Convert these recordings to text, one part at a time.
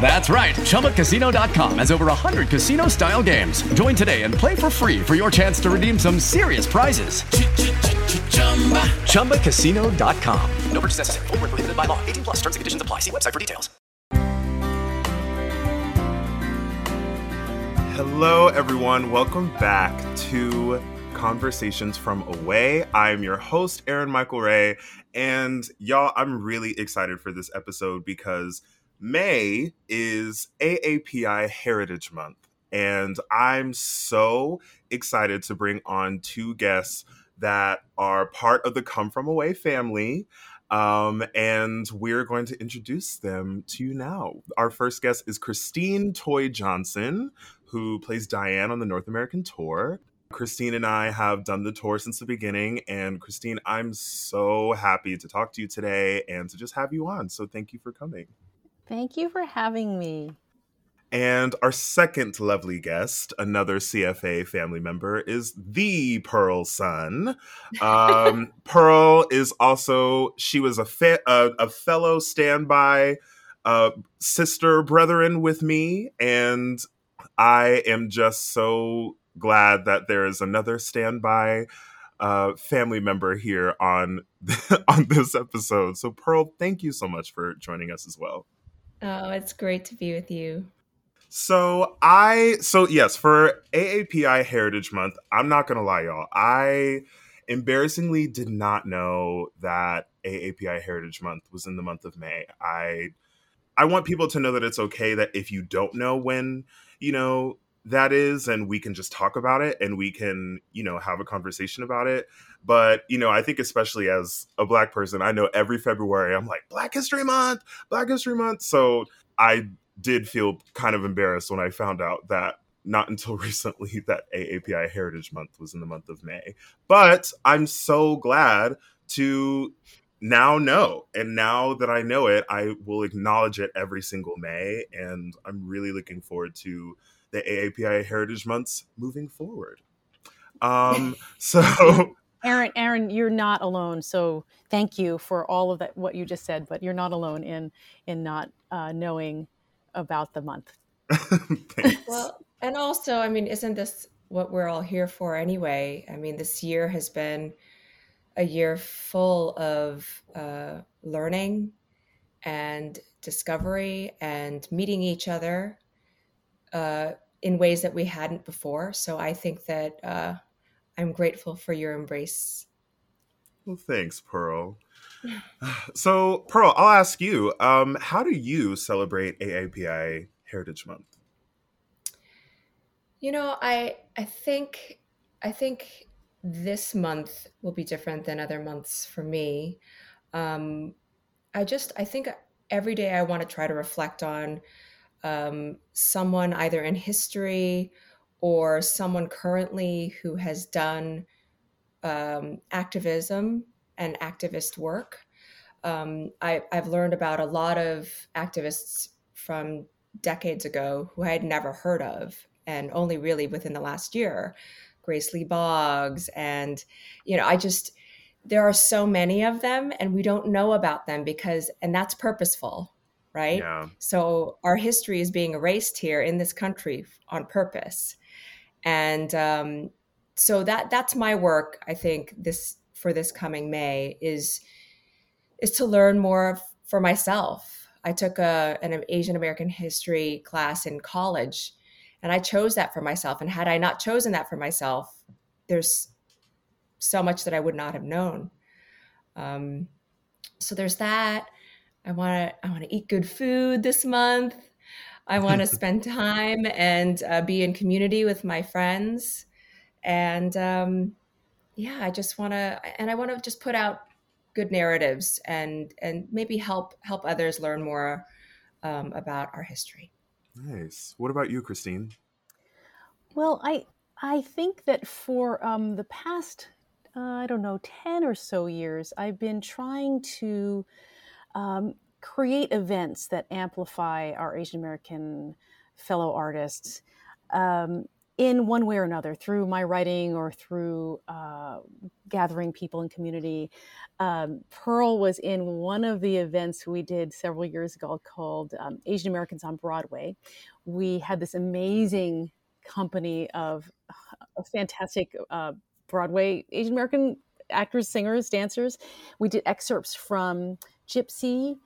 That's right. ChumbaCasino.com has over 100 casino style games. Join today and play for free for your chance to redeem some serious prizes. Chumba. ChumbaCasino.com. No purchase necessary. Void were prohibited by law. 18 plus. Terms and conditions apply. See website for details. Hello, everyone. Welcome back to Conversations from Away. I'm your host, Aaron Michael Ray. And y'all, I'm really excited for this episode because May is AAPI Heritage Month. And I'm so excited to bring on two guests that are part of the Come From Away family. Um, and we're going to introduce them to you now. Our first guest is Christine Toy Johnson, who plays Diane on the North American tour. Christine and I have done the tour since the beginning. And Christine, I'm so happy to talk to you today and to just have you on. So thank you for coming. Thank you for having me. And our second lovely guest, another CFA family member, is the Pearl Sun. Um, Pearl is also she was a fa- a, a fellow standby uh, sister brethren with me, and I am just so glad that there is another standby uh, family member here on on this episode. So, Pearl, thank you so much for joining us as well. Oh, it's great to be with you. So I so yes for AAPI Heritage Month. I'm not gonna lie, y'all. I embarrassingly did not know that AAPI Heritage Month was in the month of May. I I want people to know that it's okay that if you don't know when you know that is and we can just talk about it and we can you know have a conversation about it. But you know i think especially as a black person i know every february i'm like black history month black history month. So i did feel kind of embarrassed when i found out that not until recently that aapi heritage month was in the month of may. But i'm so glad to now know and now that i know it i will acknowledge it every single may and i'm really looking forward to the AAPI Heritage Months moving forward. Um, so, Aaron, Aaron, you're not alone. So, thank you for all of that what you just said. But you're not alone in in not uh, knowing about the month. well, and also, I mean, isn't this what we're all here for anyway? I mean, this year has been a year full of uh, learning and discovery and meeting each other uh, in ways that we hadn't before. So I think that uh, I'm grateful for your embrace. Well, thanks, Pearl. So, Pearl, I'll ask you: um, How do you celebrate AAPI Heritage Month? You know, I I think I think this month will be different than other months for me. Um, I just I think every day I want to try to reflect on um, someone either in history or someone currently who has done um, activism and activist work. Um, I, I've learned about a lot of activists from decades ago who I had never heard of, and only really within the last year. Grace Lee Boggs, and you know, I just there are so many of them, and we don't know about them because, and that's purposeful right? Yeah. So our history is being erased here in this country on purpose, and um, so that that's my work. I think this for this coming May is is to learn more for myself. I took a, an Asian American history class in college, and I chose that for myself. And had I not chosen that for myself, there's so much that I would not have known. Um, so there's that. I want to I want to eat good food this month. I want to spend time and uh, be in community with my friends, and um, yeah, I just want to and I want to just put out good narratives and and maybe help help others learn more um, about our history. Nice. What about you, Christine? Well, I I think that for um, the past uh, I don't know ten or so years, I've been trying to um, create events that amplify our Asian American fellow artists. Um, in one way or another, through my writing or through uh, gathering people in community. Um, Pearl was in one of the events we did several years ago called um, Asian Americans on Broadway. We had this amazing company of uh, fantastic uh, Broadway Asian American actors, singers, dancers. We did excerpts from Gypsy,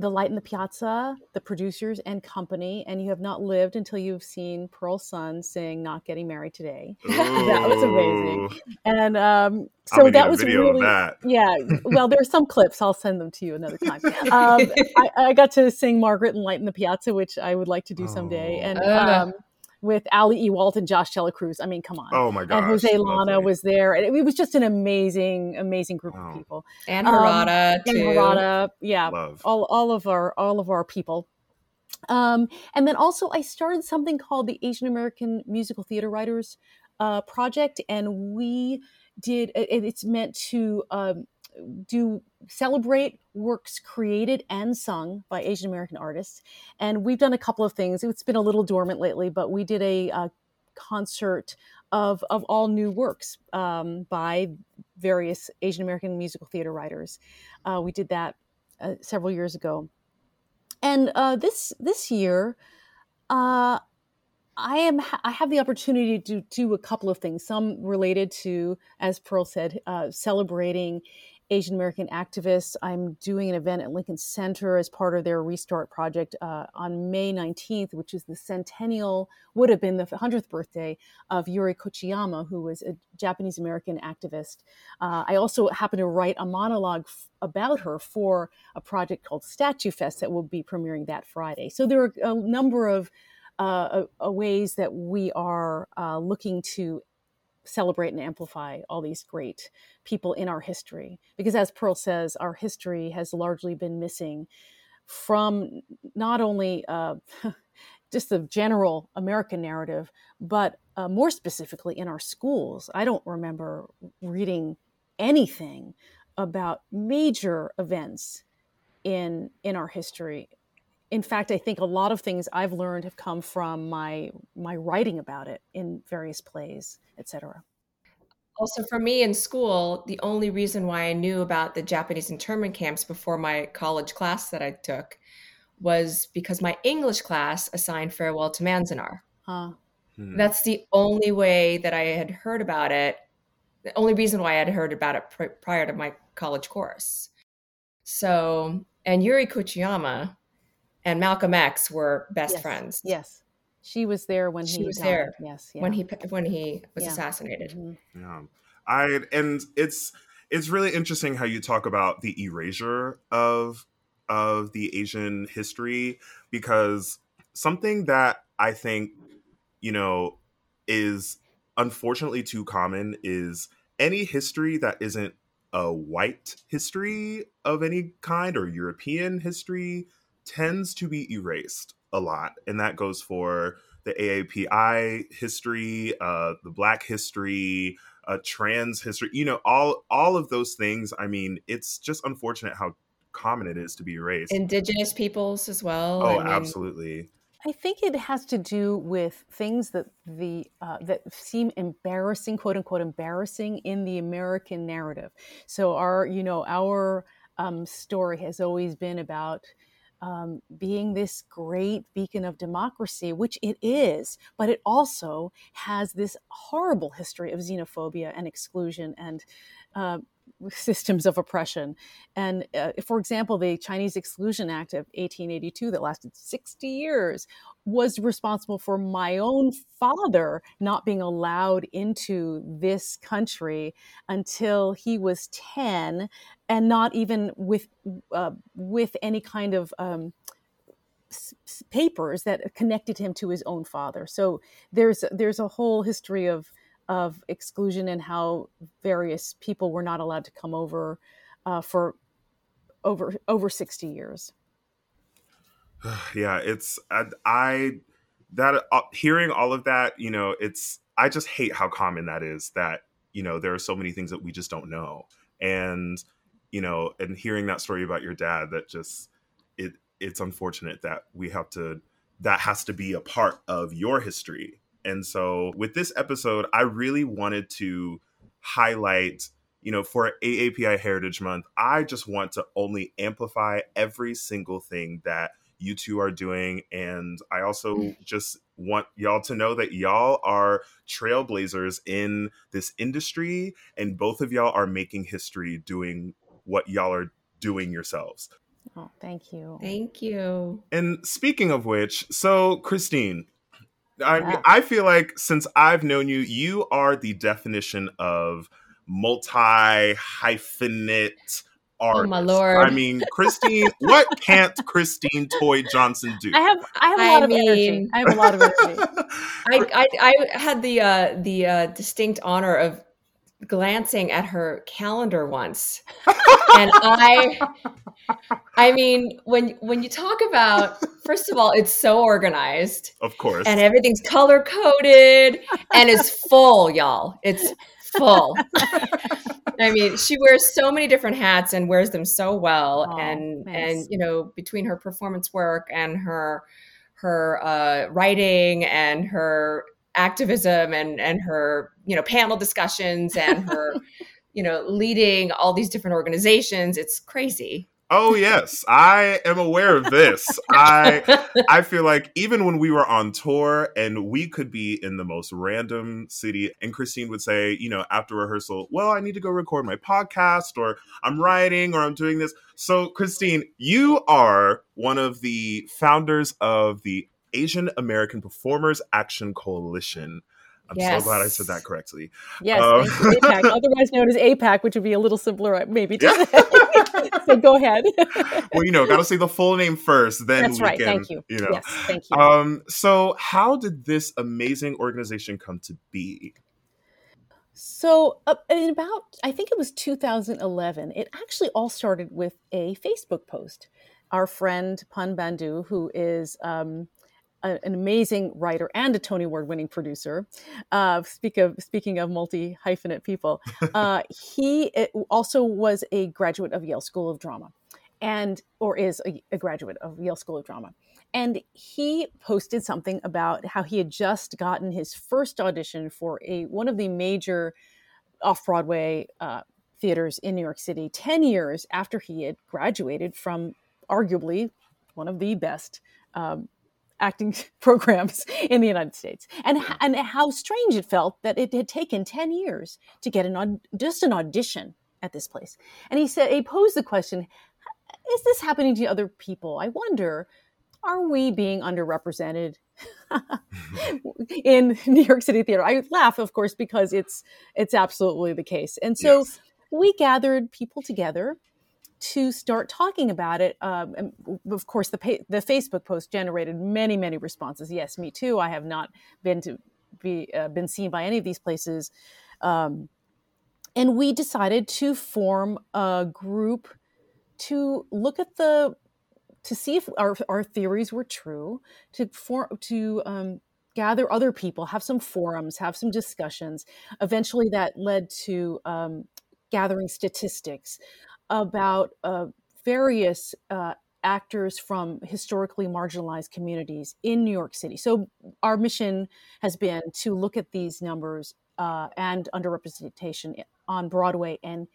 the Light in the Piazza, the producers and company, and you have not lived until you've seen Pearl Sun sing "Not Getting Married Today." that was amazing, and um, so that was really yeah. Well, there are some clips. I'll send them to you another time. Um, I, I, got to sing Margaret and Light in the Piazza, which I would like to do someday, and. Um, with Ali Ewoldt and Josh Cruz. I mean, come on. Oh my god. And Jose Llana was there. And it, was just an amazing, amazing group of people. And Harada um. And Harada. Yeah. Love. All, all of our all of our people. Um, and then also I started something called the Asian American Musical Theater Writers uh, Project, and we did. It, it's meant to um, do celebrate works created and sung by Asian American artists. And we've done a couple of things. It's been a little dormant lately, but we did a, a concert of, of all new works um, by various Asian American musical theater writers. Uh, we did that uh, several years ago. And uh, this this year, uh, I am I have the opportunity to do a couple of things. Some related to, as Pearl said, uh, celebrating Asian American activists. I'm doing an event at Lincoln Center as part of their Restart project uh, on May 19th, which is the centennial, would have been the 100th birthday of Yuri Kochiyama, who was a Japanese American activist. Uh, I also happen to write a monologue f- about her for a project called Statue Fest that will be premiering that Friday. So there are a number of uh, ways that we are uh, looking to celebrate and amplify all these great people in our history. Because as Pearl says, our history has largely been missing from not only uh, just the general American narrative, but uh, more specifically in our schools. I don't remember reading anything about major events in in our history in fact, I think a lot of things I've learned have come from my my writing about it in various plays, etc. Also, for me in school, the only reason why I knew about the Japanese internment camps before my college class that I took was because my English class assigned Farewell to Manzanar. Huh. Hmm. That's the only way that I had heard about it. The only reason why I had heard about it pr- prior to my college course. So, and Yuri Kochiyama and Malcolm X were best yes. friends. Yes, she was there when she he was died. there. Yes, yeah. when he when he was yeah. assassinated. Mm-hmm. Yeah, I and it's it's really interesting how you talk about the erasure of of the Asian history because something that I think you know is unfortunately too common is any history that isn't a white history of any kind or European history tends to be erased a lot. And that goes for the AAPI history, uh, the Black history, uh, trans history, you know, all all of those things. I mean, it's just unfortunate how common it is to be erased. Indigenous peoples as well. Oh, I mean, absolutely. I think it has to do with things that the uh, that seem embarrassing, quote unquote, embarrassing in the American narrative. So our, you know, our um, story has always been about um, being this great beacon of democracy, which it is, but it also has this horrible history of xenophobia and exclusion and uh, systems of oppression. And uh, for example, the Chinese Exclusion Act of 1882 that lasted 60 years was responsible for my own father not being allowed into this country until he was 10 and not even with uh, with any kind of um, papers that connected him to his own father. So there's there's a whole history of of exclusion and how various people were not allowed to come over uh, for over over 60 years. yeah, it's I, I that uh, hearing all of that, you know, it's I just hate how common that is that you know there are so many things that we just don't know and you know and hearing that story about your dad that just it it's unfortunate that we have to that has to be a part of your history. And so with this episode, I really wanted to highlight, you know, for AAPI Heritage Month, I just want to only amplify every single thing that you two are doing. And I also mm. just want y'all to know that y'all are trailblazers in this industry, and both of y'all are making history doing what y'all are doing yourselves. Oh, thank you. Thank you. And speaking of which, so Christine, I yeah. I feel like since I've known you, you are the definition of multi hyphenate artist. Oh my lord! I mean, Christine, what can't Christine Toy Johnson do? I have I have a lot I of mean, energy. I have a lot of energy. I, I, I had the uh, the uh, distinct honor of glancing at her calendar once. And i i mean when when you talk about first of all it's so organized. Of course. And everything's color coded and it's full y'all. It's full. I mean she wears so many different hats and wears them so well. Oh, and nice. and you know between her performance work and her her uh, writing and her activism and and her you know panel discussions and her you know leading all these different organizations. It's crazy. Oh yes. I am aware of this. I i feel like even when we were on tour and we could be in the most random city and christine would say you know after rehearsal well i need to go record my podcast or i'm writing or i'm doing this. So christine you are one of the founders of the Asian American Performers Action Coalition. I'm yes. so glad I said that correctly. Yes, um, APAC, otherwise known as APAC, which would be a little simpler, uh, maybe. To so go ahead. well, you know, got to say the full name first, then That's we right. can. Thank you. You know. Yes, thank you. Um, so, how did this amazing organization come to be? So, uh, in about, I think it was 2011, it actually all started with a Facebook post. Our friend Pun Bandhu, who is um, a, an amazing writer and a Tony Award winning producer. Uh, speak of speaking of multi hyphenate people, uh, he also was a graduate of Yale School of Drama, and or is a, a graduate of Yale School of Drama. And he posted something about how he had just gotten his first audition for a one of the major off Broadway uh, theaters in New York City, ten years after he had graduated from arguably one of the best um, acting programs in the United States, and and how strange it felt that it had taken ten years to get an just an audition at this place. And he said he posed the question: Is this happening to other people? I wonder. Are we being underrepresented in New York City theater? I laugh, of course, because it's it's absolutely the case. And so yes. we gathered people together to start talking about it. Um, of course, the pa- the Facebook post generated many many responses. Yes, me too. I have not been to be uh, been seen by any of these places, um, and we decided to form a group to look at the to see if our, our theories were true to form to um, gather other people have some forums have some discussions eventually that led to um, gathering statistics about uh, various uh, actors from historically marginalized communities in New York City. So our mission has been to look at these numbers uh, and underrepresentation on Broadway and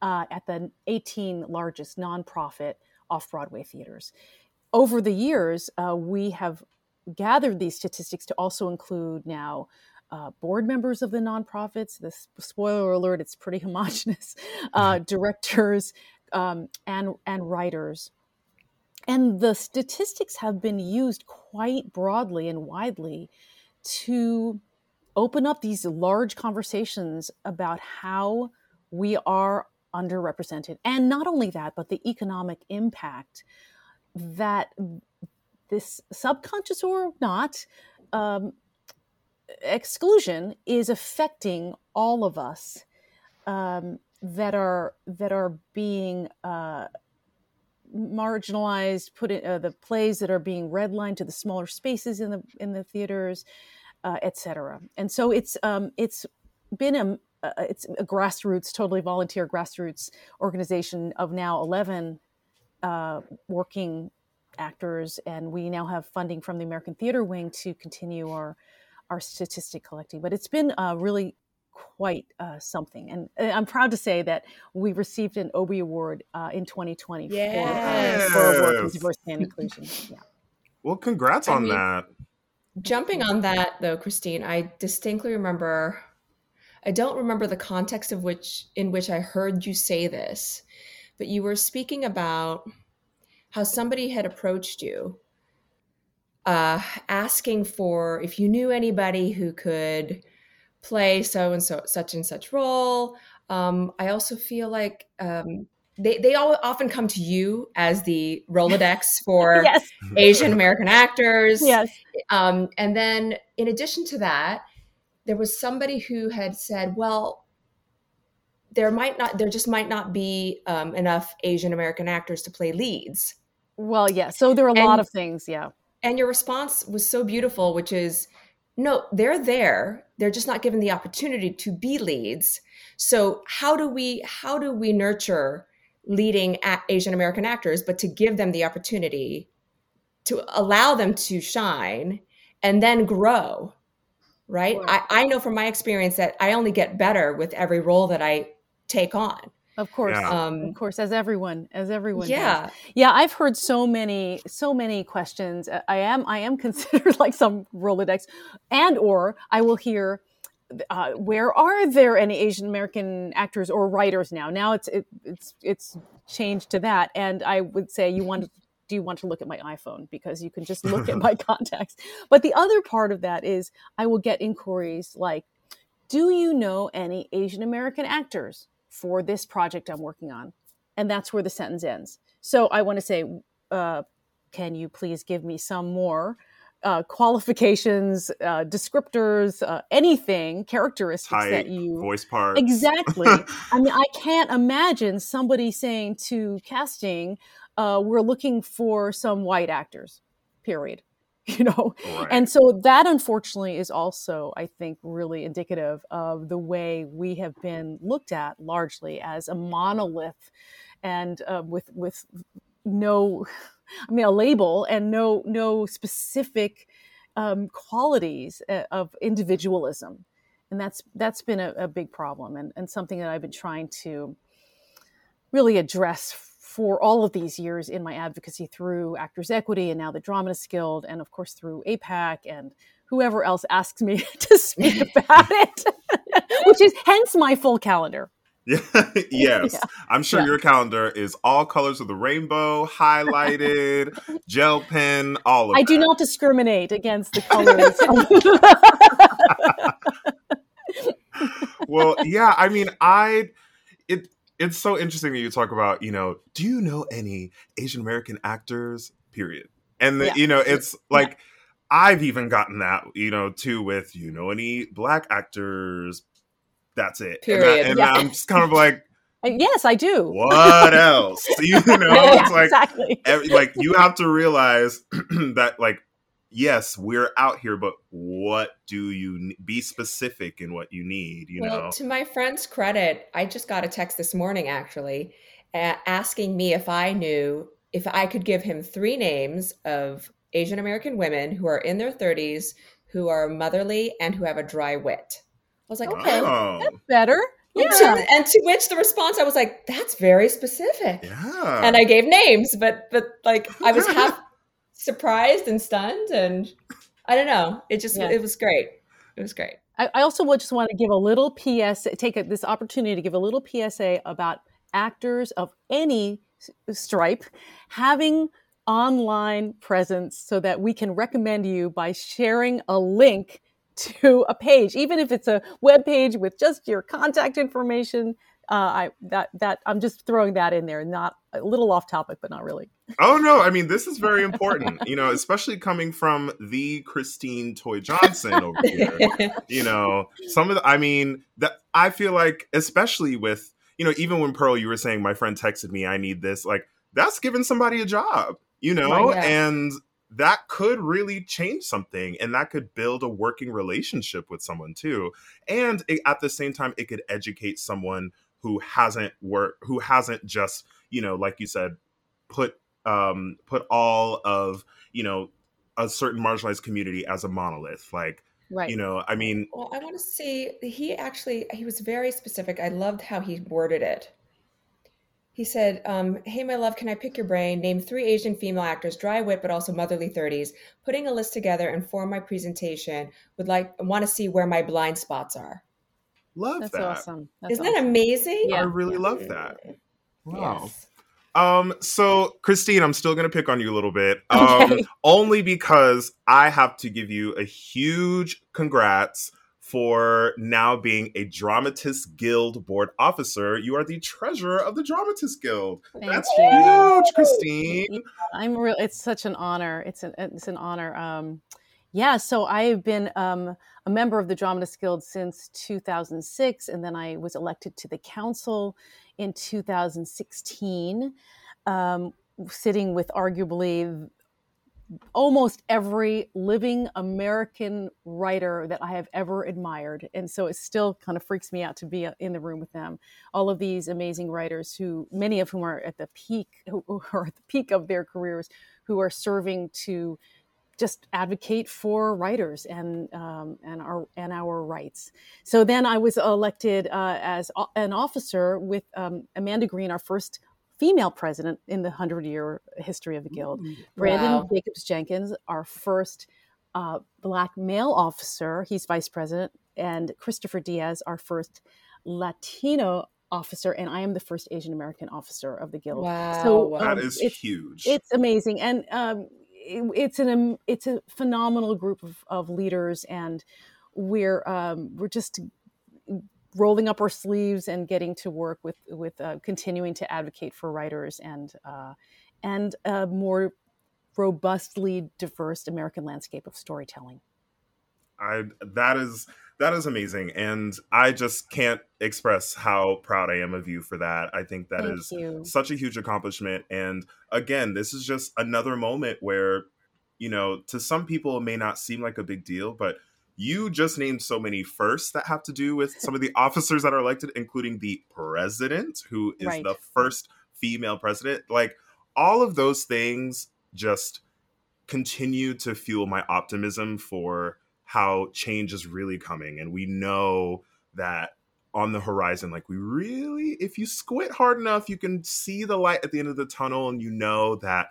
uh, at the 18 largest nonprofit off-Broadway theaters. Over the years, uh, we have gathered these statistics to also include now uh, board members of the nonprofits. This spoiler alert: it's pretty homogenous. Uh, directors um, and and writers, and the statistics have been used quite broadly and widely to open up these large conversations about how we are underrepresented, and not only that, but the economic impact that this subconscious or not um, exclusion is affecting all of us um, that are that are being uh, marginalized. Put in uh, the plays that are being redlined to the smaller spaces in the in the theaters, uh, etc. And so it's um, it's been a uh, it's a grassroots, totally volunteer grassroots organization of now eleven uh, working actors, and we now have funding from the American Theater Wing to continue our our statistic collecting. But it's been uh, really quite uh, something, and uh, I'm proud to say that we received an Obie Award uh, in 2020 yes. for, uh, for work in diversity and inclusion. Yeah. Well, congrats I on mean, that. Jumping on that though, Christine, I distinctly remember. I don't remember the context of which in which I heard you say this, but you were speaking about how somebody had approached you uh, asking for if you knew anybody who could play so and so such and such role. Um, I also feel like um, they they all often come to you as the Rolodex for yes. Asian American actors. Yes, um, and then in addition to that, there was somebody who had said, "Well, there might not, there just might not be um, enough Asian American actors to play leads." Well, yeah. So there are a and, lot of things. Yeah. And your response was so beautiful, which is no, they're there. They're just not given the opportunity to be leads. So how do we how do we nurture leading Asian American actors, but to give them the opportunity to allow them to shine and then grow? Right. I, I know from my experience that I only get better with every role that I take on. Of course, yeah. um, of course, as everyone, as everyone, yeah, does. yeah. I've heard so many, so many questions. I am, I am considered like some Rolodex, and or I will hear, uh, where are there any Asian American actors or writers now? Now it's it, it's it's changed to that, and I would say you want to. Do you want to look at my iPhone because you can just look at my contacts? But the other part of that is I will get inquiries like, "Do you know any Asian American actors?" For this project I'm working on. And that's where the sentence ends. So I want to say, uh, can you please give me some more uh, qualifications, uh, descriptors, uh, anything, characteristics that you voice parts exactly. I mean, I can't imagine somebody saying to casting, uh, "We're looking for some white actors." Period. you know right. and so that unfortunately is also i think really indicative of the way we have been looked at largely as a monolith and uh, with with no i mean a label and no no specific um, qualities uh, of individualism and that's that's been a, a big problem and, and something that i've been trying to really address for all of these years in my advocacy through Actors Equity and now the Dramatists Guild, and of course through APAC and whoever else asks me to speak about it, which is hence my full calendar. Yeah, yes. Yeah. I'm sure yeah. your calendar is all colors of the rainbow, highlighted, gel pen, all of I that. do not discriminate against the colors. well, yeah, I mean, I it it's so interesting that you talk about, you know, do you know any Asian American actors? Period. And the, yeah. you know, it's like yeah. I've even gotten that, you know, too with you know any black actors. That's it. Period. And, I, and yeah. I'm just kind of like, Yes, I do. What else? You know, it's like exactly. Every, like you have to realize that like yes, we're out here, but what do you be specific in what you need? You well, know, to my friend's credit, I just got a text this morning actually asking me if I knew if I could give him three names of Asian American women who are in their 30s, who are motherly, and who have a dry wit. I was like, okay, oh. that's better. Yeah. And to, and to, which the response I was like, that's very specific. Yeah. And I gave names, but but like I was half surprised and stunned and I don't know. It just yeah. it was great. It was great. I, I also would just want to give a little PSA, take a, this opportunity to give a little PSA about actors of any stripe having online presence so that we can recommend you by sharing a link to a page, even if it's a web page with just your contact information. Uh, I that that I'm just throwing that in there, not a little off topic, but not really. Oh no, I mean this is very important, you know, especially coming from the Christine Toy Johnson over here. you know, some of the, I mean that I feel like, especially with you know, even when Pearl, you were saying my friend texted me, I need this, like that's giving somebody a job, you know, oh, yeah. and that could really change something and that could build a working relationship with someone too and it, at the same time it could educate someone who hasn't worked who hasn't just you know like you said put um put all of you know a certain marginalized community as a monolith like right you know i mean well i want to see he actually he was very specific i loved how he worded it he said, um, Hey, my love, can I pick your brain? Name three Asian female actors, dry wit, but also motherly 30s. Putting a list together and form my presentation. Would like, want to see where my blind spots are. Love That's that. awesome. That's Isn't awesome. that amazing? Yeah. I really love that. Wow. Yes. Um, so Christine, I'm still gonna pick on you a little bit. Um, okay. only because I have to give you a huge congrats for now being a Dramatist Guild board officer. You are the treasurer of the Dramatist Guild. Thank That's you. huge, Christine. I'm real. It's such an honor. It's an it's an honor. Um, yeah. So I have been um, a member of the Dramatist Guild since 2006, and then I was elected to the council in 2016. Um, sitting with arguably almost every living American writer that I have ever admired. And so it still kind of freaks me out to be uh, in the room with them. All of these amazing writers who, many of whom are at the peak, who are at the peak of their careers, who are serving to just advocate for writers and um, and our and our rights. So then I was elected uh, as an officer with um, Amanda Green, our first female president in the 100 year history of the Guild. Branden wow. Jacobs Jenkins, our first uh, black male officer, he's vice president, and Kristoffer Diaz, our first Latino officer, and I am the first Asian American officer of the Guild. Wow, so um, that is it's, huge. It's amazing, and um, it, it's an it's a phenomenal group of, of leaders, and we're um, we're just rolling up our sleeves and getting to work with with uh, continuing to advocate for writers and uh, and a more robustly diverse American landscape of storytelling. I that is that is amazing, and I just can't express how proud I am of you for that. I think that Thank is you. such a huge accomplishment, and again, this is just another moment where you know to some people it may not seem like a big deal, but you just named so many firsts that have to do with some of the officers that are elected, including the president, who is right. the first female president. Like all of those things just continue to fuel my optimism for how change is really coming. And we know that on the horizon, like we really, if you squint hard enough, you can see the light at the end of the tunnel and you know that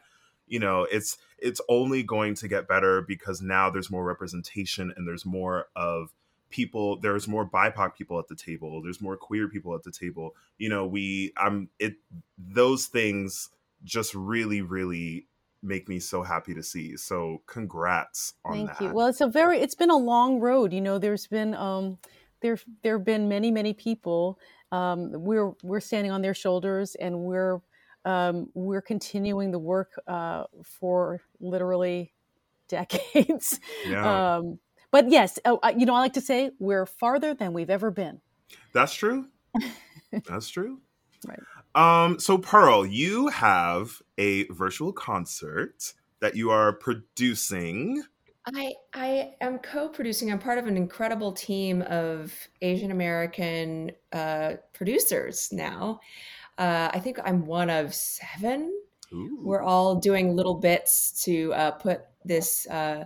you know it's it's only going to get better because now there's more representation and there's more of people there's more bipoc people at the table there's more queer people at the table you know we i'm it those things just really really make me so happy to see so congrats on thank that you well it's a very it's been a long road you know there's been um there there have been many many people um we're we're standing on their shoulders and we're um, we're continuing the work uh, for literally decades. Yeah. Um, but yes, oh, you know, I like to say we're farther than we've ever been. That's true. That's true. Right. Um, so Pearl, you have a virtual concert that you are producing. I I am co-producing. I'm part of an incredible team of Asian American uh, producers now. Uh, I think I'm one of seven. Ooh. We're all doing little bits to uh, put this uh,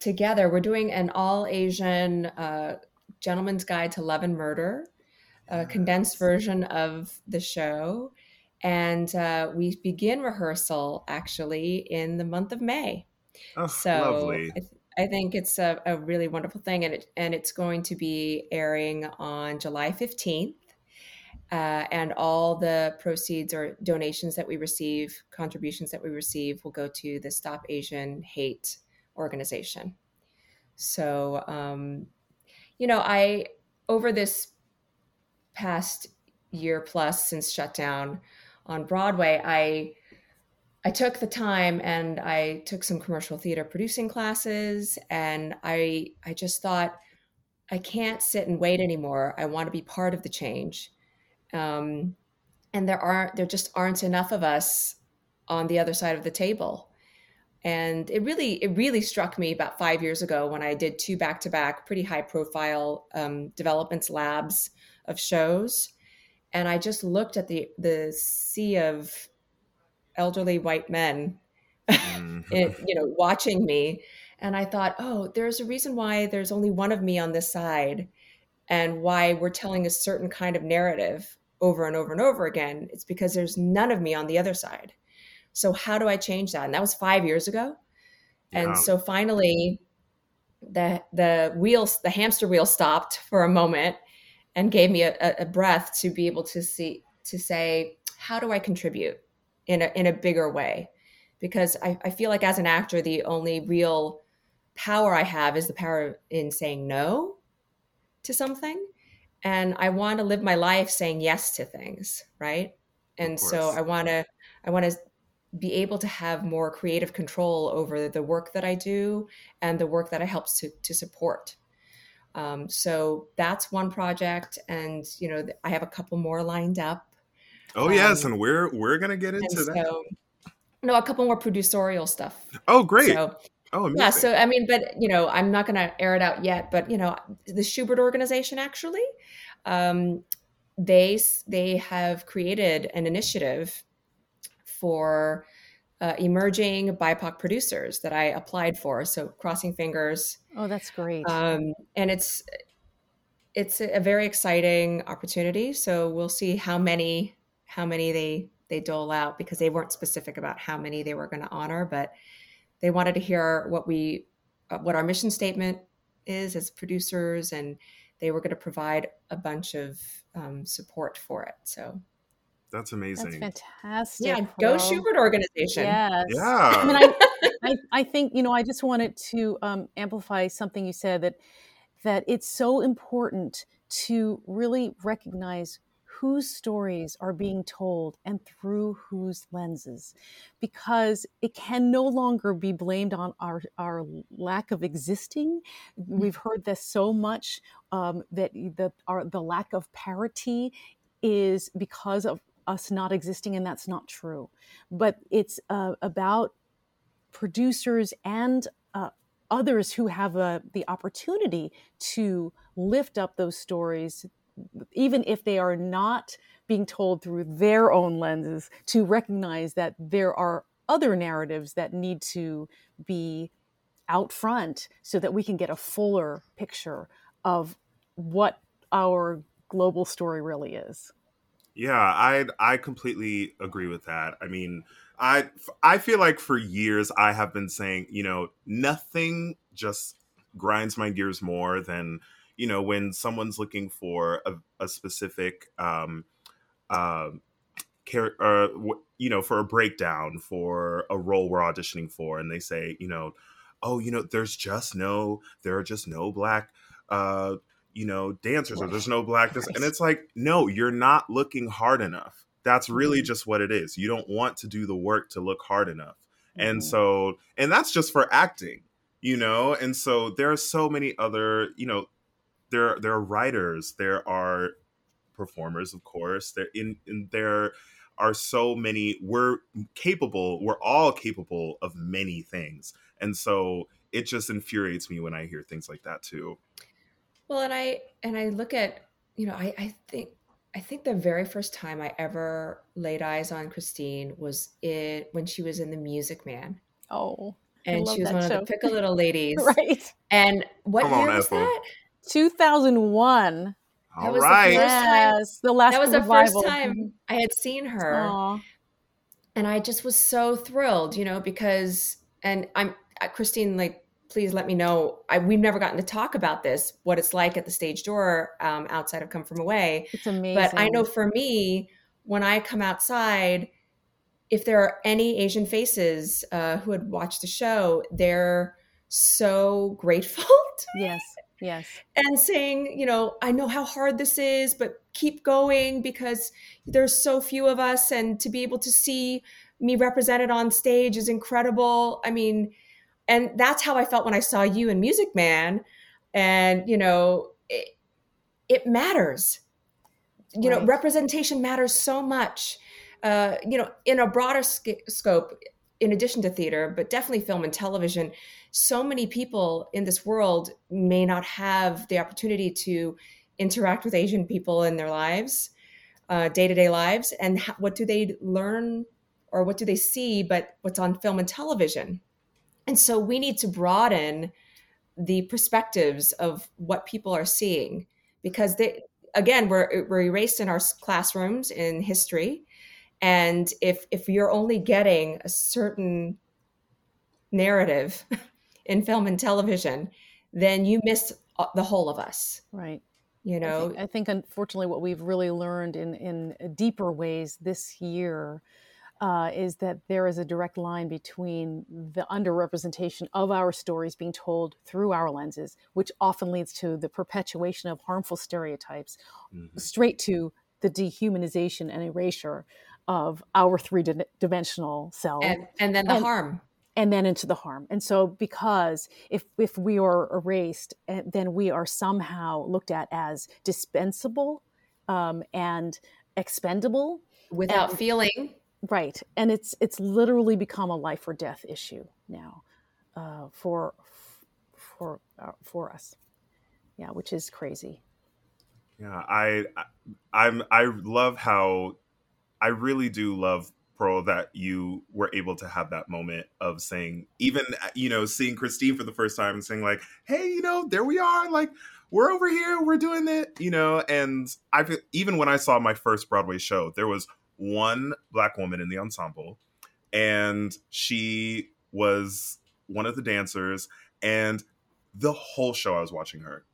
together. We're doing an all Asian uh, gentleman's guide to love and murder, a condensed version of the show. And uh, we begin rehearsal actually in the month of May. Oh, so. I, th- I think it's a, a really wonderful thing, and it and it's going to be airing on July fifteenth. Uh, and all the proceeds or donations that we receive, contributions that we receive, will go to the Stop Asian Hate organization. So, um, you know, I over this past year plus since shutdown on Broadway, I I took the time and I took some commercial theater producing classes and I I just thought I can't sit and wait anymore. I want to be part of the change. Um, and there aren't there just aren't enough of us on the other side of the table. And it really it really struck me about five years ago when I did two back to back pretty high profile um, developments labs of shows, and I just looked at the the sea of elderly white men, mm-hmm. it, you know, watching me. And I thought, oh, there's a reason why there's only one of me on this side and why we're telling a certain kind of narrative over and over and over again. It's because there's none of me on the other side. So how do I change that? And that was five years ago. And so finally, the the wheels, the hamster wheel stopped for a moment and gave me a, a breath to be able to see to say, how do I contribute? in a in a bigger way? Because I, I feel like as an actor the only real power i have is the power in saying no to something. And i want to live my life saying yes to things right? And so i want to i want to be able to have more creative control over the work that i do and the work that i help to, to support um, so that's one project and you know i have a couple more lined up Oh um, yes, and we're we're gonna get into that. So, no, a couple more producerial stuff. Oh great. So, oh amazing. yeah. So I mean, but you know, I'm not gonna air it out yet. But you know, the Shubert organization actually, um, they they have created an initiative for uh, emerging BIPOC producers that I applied for. So crossing fingers. Oh, that's great. Um, and it's it's a very exciting opportunity. So we'll see how many how many they they dole out because they weren't specific about how many they were going to honor, but they wanted to hear what we uh, what our mission statement is as producers, and they were going to provide a bunch of um, support for it. So that's amazing. That's fantastic. Yeah, go Shubert organization. Yes. Yeah. I mean, I, I, I, think you know. I just wanted to um, amplify something you said that that it's so important to really recognize whose stories are being told and through whose lenses because it can no longer be blamed on our, our lack of existing we've heard this so much um, that the, our, the lack of parity is because of us not existing and that's not true but it's uh, about producers and uh, others who have uh, the opportunity to lift up those stories even if they are not being told through their own lenses, to recognize that there are other narratives that need to be out front so that we can get a fuller picture of what our global story really is. Yeah, I I completely agree with that. I mean, I I feel like for years I have been saying, you know, nothing just grinds my gears more than you know when someone's looking for a, a specific um uh, care uh, you know for a breakdown for a role we're auditioning for and they say you know oh you know there's just no there are just no black uh you know dancers or there's no blackness and it's like no you're not looking hard enough that's really mm-hmm. just what it is you don't want to do the work to look hard enough mm-hmm. and so and that's just for acting you know and so there are so many other you know there there are writers, there are performers, of course. There in, in there are so many. We're capable. We're all capable of many things, and so it just infuriates me when I hear things like that too. Well, and I and I look at you know I I think I think the very first time I ever laid eyes on Christine was it when she was in The Music Man. Oh, and she was one show. of the pick a little ladies, right? And what Come year on, was Ethel. that? 2001. That All was right. the first time. Yes, the last that was the revival. first time I had seen her, Aw. and I just was so thrilled, you know, because and I'm uh, Christine like please let me know. I, we've never gotten to talk about this, what it's like at the stage door um, outside of Come From Away. It's amazing. But I know for me, when I come outside, if there are any Asian faces uh, who had watched the show, they're so grateful. yes, yes. And saying, you know, I know how hard this is, but keep going because there's so few of us, and to be able to see me represented on stage is incredible. I mean, and that's how I felt when I saw you in Music Man. And, you know, it, it matters. You right. know, representation matters so much. Uh, you know, in a broader sc- scope, in addition to theater, but definitely film and television, so many people in this world may not have the opportunity to interact with Asian people in their lives, day to day lives. And ha- what do they learn or what do they see but what's on film and television? And so we need to broaden the perspectives of what people are seeing because they again we're we're erased in our classrooms in history. And if if you're only getting a certain narrative in film and television then you miss uh, the whole of us. Right. You know? I think, I think unfortunately what we've really learned in in deeper ways this year uh, is that there is a direct line between the underrepresentation of our stories being told through our lenses, which often leads to the perpetuation of harmful stereotypes, mm-hmm. straight to the dehumanization and erasure of our three dimensional self. And, and then the and, harm. And then into the harm. And so, because if, if we are erased, eh, then we are somehow looked at as dispensable um, and expendable. Without and, feeling right and it's it's literally become a life or death issue now uh, for for uh, for us. Yeah which is crazy. Yeah i i'm i love how i really do love pearl that you were able to have that moment of saying even you know seeing christine for the first time and saying like hey you know there we are like we're over here we're doing it you know and i even when i saw my first broadway show there was one black woman in the ensemble, and she was one of the dancers. And the whole show, I was watching her.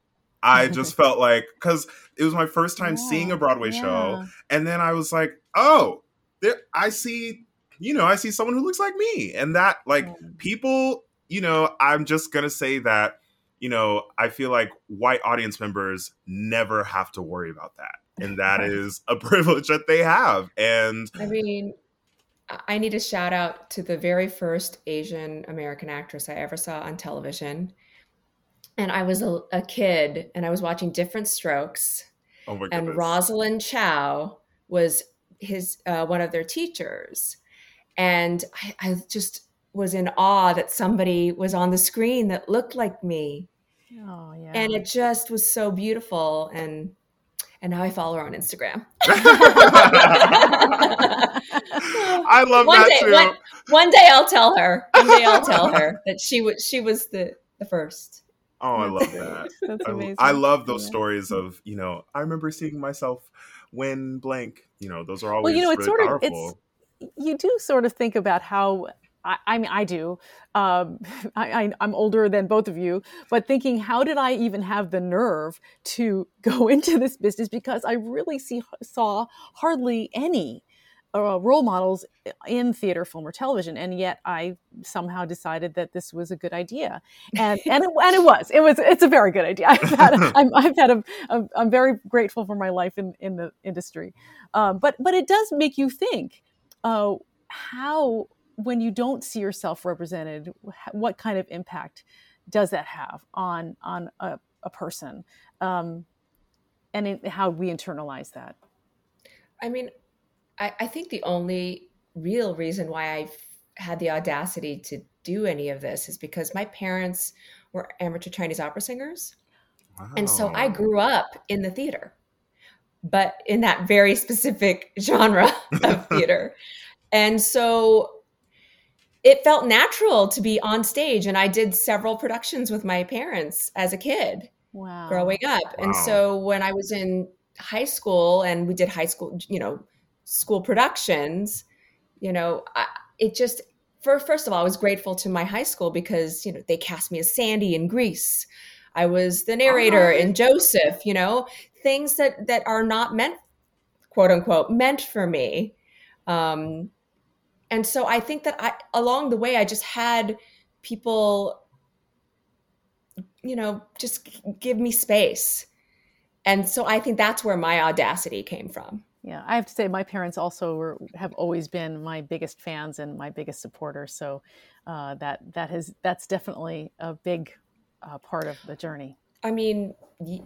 I just felt like because it was my first time yeah, seeing a Broadway yeah. show, and then I was like, oh, there, I see, you know, I see someone who looks like me, and that like mm. people, you know, I'm just gonna say that, you know, I feel like white audience members never have to worry about that and that is a privilege that they have and i mean i need a shout out to the very first asian american actress i ever saw on television and i was a, a kid and i was watching diff'rent strokes oh my and rosalind chao was his uh, one of their teachers and I, I just was in awe that somebody was on the screen that looked like me Oh, yeah. And it just was so beautiful. And and now I follow her on Instagram. I love one that day, too. One, one, day I'll tell her. One day I'll tell her that she was she was the the first. Oh, I love that. That's amazing. I, I love those yeah. stories of you know. I remember seeing myself when blank. You know, those are always well. You know, it's really sort of it's you do sort of think about how I, I mean, I do. Um, I, am older than both of you, but thinking, how did I even have the nerve to go into this business? Because I really see saw hardly any uh, role models in theater, film, or television, and yet I somehow decided that this was a good idea, and and it, and it was. It was. It's a very good idea. I've had. I'm, I've had a, a. I'm very grateful for my life in in the industry, um, but but it does make you think. Uh, how when you don't see yourself represented, what kind of impact does that have on on a, a person, um, and in, how we internalize that? I mean, I, I think the only real reason why I've had the audacity to do any of this is because my parents were amateur Chinese opera singers. Wow. And so I grew up in the theater, but in that very specific genre of theater. and so it felt natural to be on stage and i did several productions with my parents as a kid wow. growing up wow. and so when i was in high school and we did high school you know school productions you know I, it just for first of all, I was grateful to my high school because you know they cast me as Sandy in Grease. I was the narrator in Joseph. You know, things that that are not meant, quote unquote, meant for me. Um, and so I think that I along the way I just had people, you know, just give me space. And so I think that's where my audacity came from. Yeah, I have to say, my parents also were, have always been my biggest fans and my biggest supporters. So uh, that that has that's definitely a big uh, part of the journey. I mean,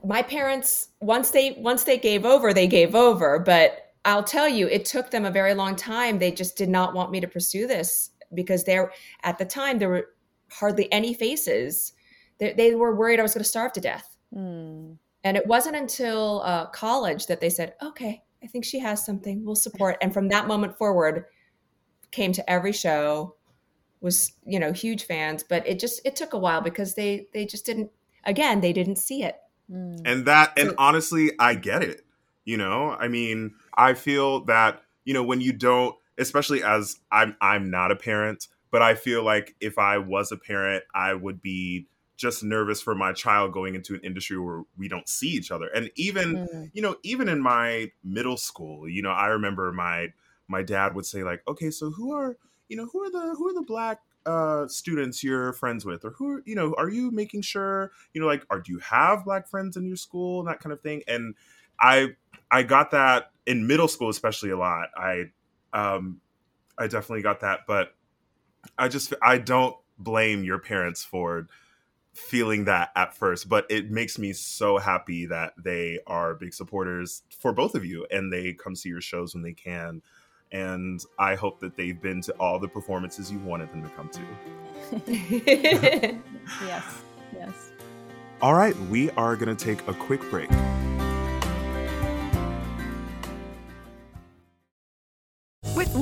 my parents once they once they gave over, they gave over. But I'll tell you, it took them a very long time. They just did not want me to pursue this because there at the time there were hardly any faces. They, they were worried I was going to starve to death. Mm. And it wasn't until uh, college that they said, "Okay, I think she has something. We'll support." And from that moment forward, came to every show, was you know huge fans. But it just it took a while because they they just didn't. Again, they didn't see it. Mm. And that, and honestly, I get it. You know, I mean, I feel that you know when you don't, especially as I'm I'm not a parent, but I feel like if I was a parent, I would be just nervous for my child going into an industry where we don't see each other. And even, mm. you know, even in my middle school, you know, I remember my my dad would say like, "Okay, so who are, you know, who are the who are the black uh students you're friends with or who you know are you making sure you know like are do you have black friends in your school and that kind of thing and i i got that in middle school especially a lot i um i definitely got that but i just i don't blame your parents for feeling that at first, but it makes me so happy that they are big supporters for both of you and they come see your shows when they can. And I hope that they've been to all the performances you wanted them to come to. yes, yes. All right, we are going to take a quick break.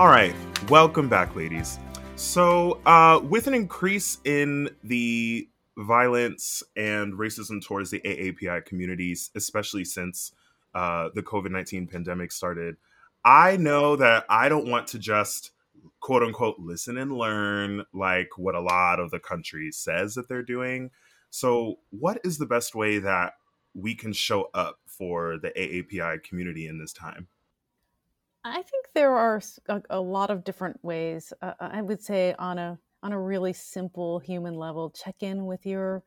All right. Welcome back, ladies. So, uh, with an increase in the violence and racism towards the AAPI communities, especially since uh, the COVID 19 pandemic started, I know that I don't want to just quote unquote listen and learn like what a lot of the country says that they're doing. So, what is the best way that we can show up for the AAPI community in this time? I think there are a, a lot of different ways. Uh, I would say on a on a really simple human level check in with your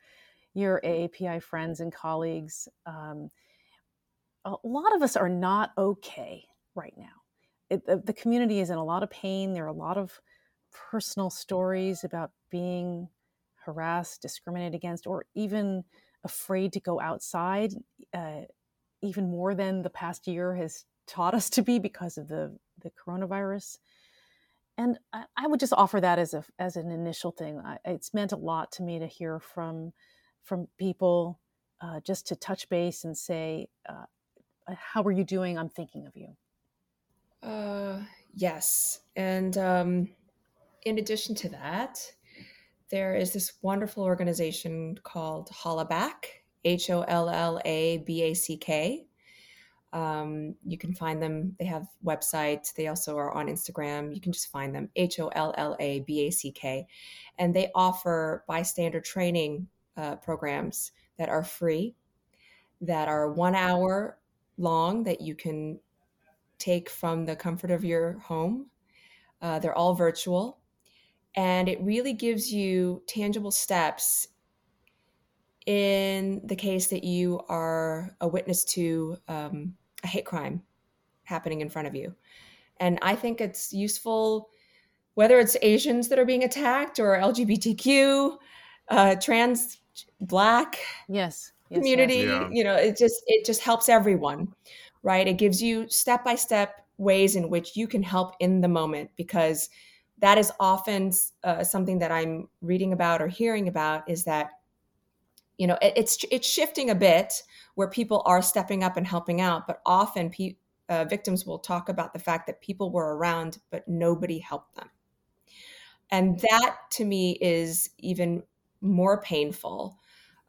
your aapi friends and colleagues um, a lot of us are not okay right now it, the, the community is in a lot of pain there are a lot of personal stories about being harassed discriminated against or even afraid to go outside uh, even more than the past year has taught us to be because of the the coronavirus and I, I, would just offer that as a as an initial thing. I, it's meant a lot to me to hear from from people, uh, just to touch base and say, uh, uh "How are you doing? I'm thinking of you." Uh, yes, and um, in addition to that, there is this wonderful organization called Hollaback, H O L L A B A C K. Um, you can find them. They have websites. They also are on Instagram. You can just find them H O L L A B A C K, and they offer bystander training uh, programs that are free, that are one hour long that you can take from the comfort of your home. Uh, they're all virtual, and it really gives you tangible steps in the case that you are a witness to um, a hate crime happening in front of you. And I think it's useful whether it's Asians that are being attacked or LGBTQ, uh, trans, black, yes, yes community. Yes. Yeah. You know, it just it just helps everyone, right? It gives you step by step ways in which you can help in the moment because that is often uh, something that I'm reading about or hearing about is that you know it, it's it's shifting a bit where people are stepping up and helping out, but often pe- uh, victims will talk about the fact that people were around but nobody helped them. And that to me is even more painful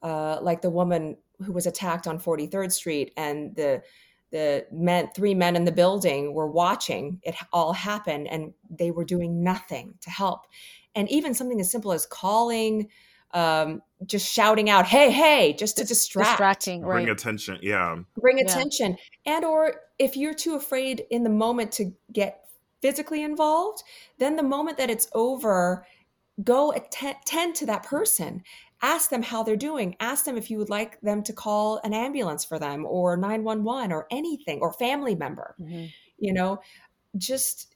uh, like the woman who was attacked on 43rd street and the the men three men in the building were watching it all happen and they were doing nothing to help. And even something as simple as calling um, just shouting out hey hey just to distract distracting right. bring attention yeah bring yeah. attention and or if you're too afraid in the moment to get physically involved, then the moment that it's over, go attend to that person. Ask them how they're doing. Ask them if you would like them to call an ambulance for them or 911 or anything or family member. Mm-hmm. You know, just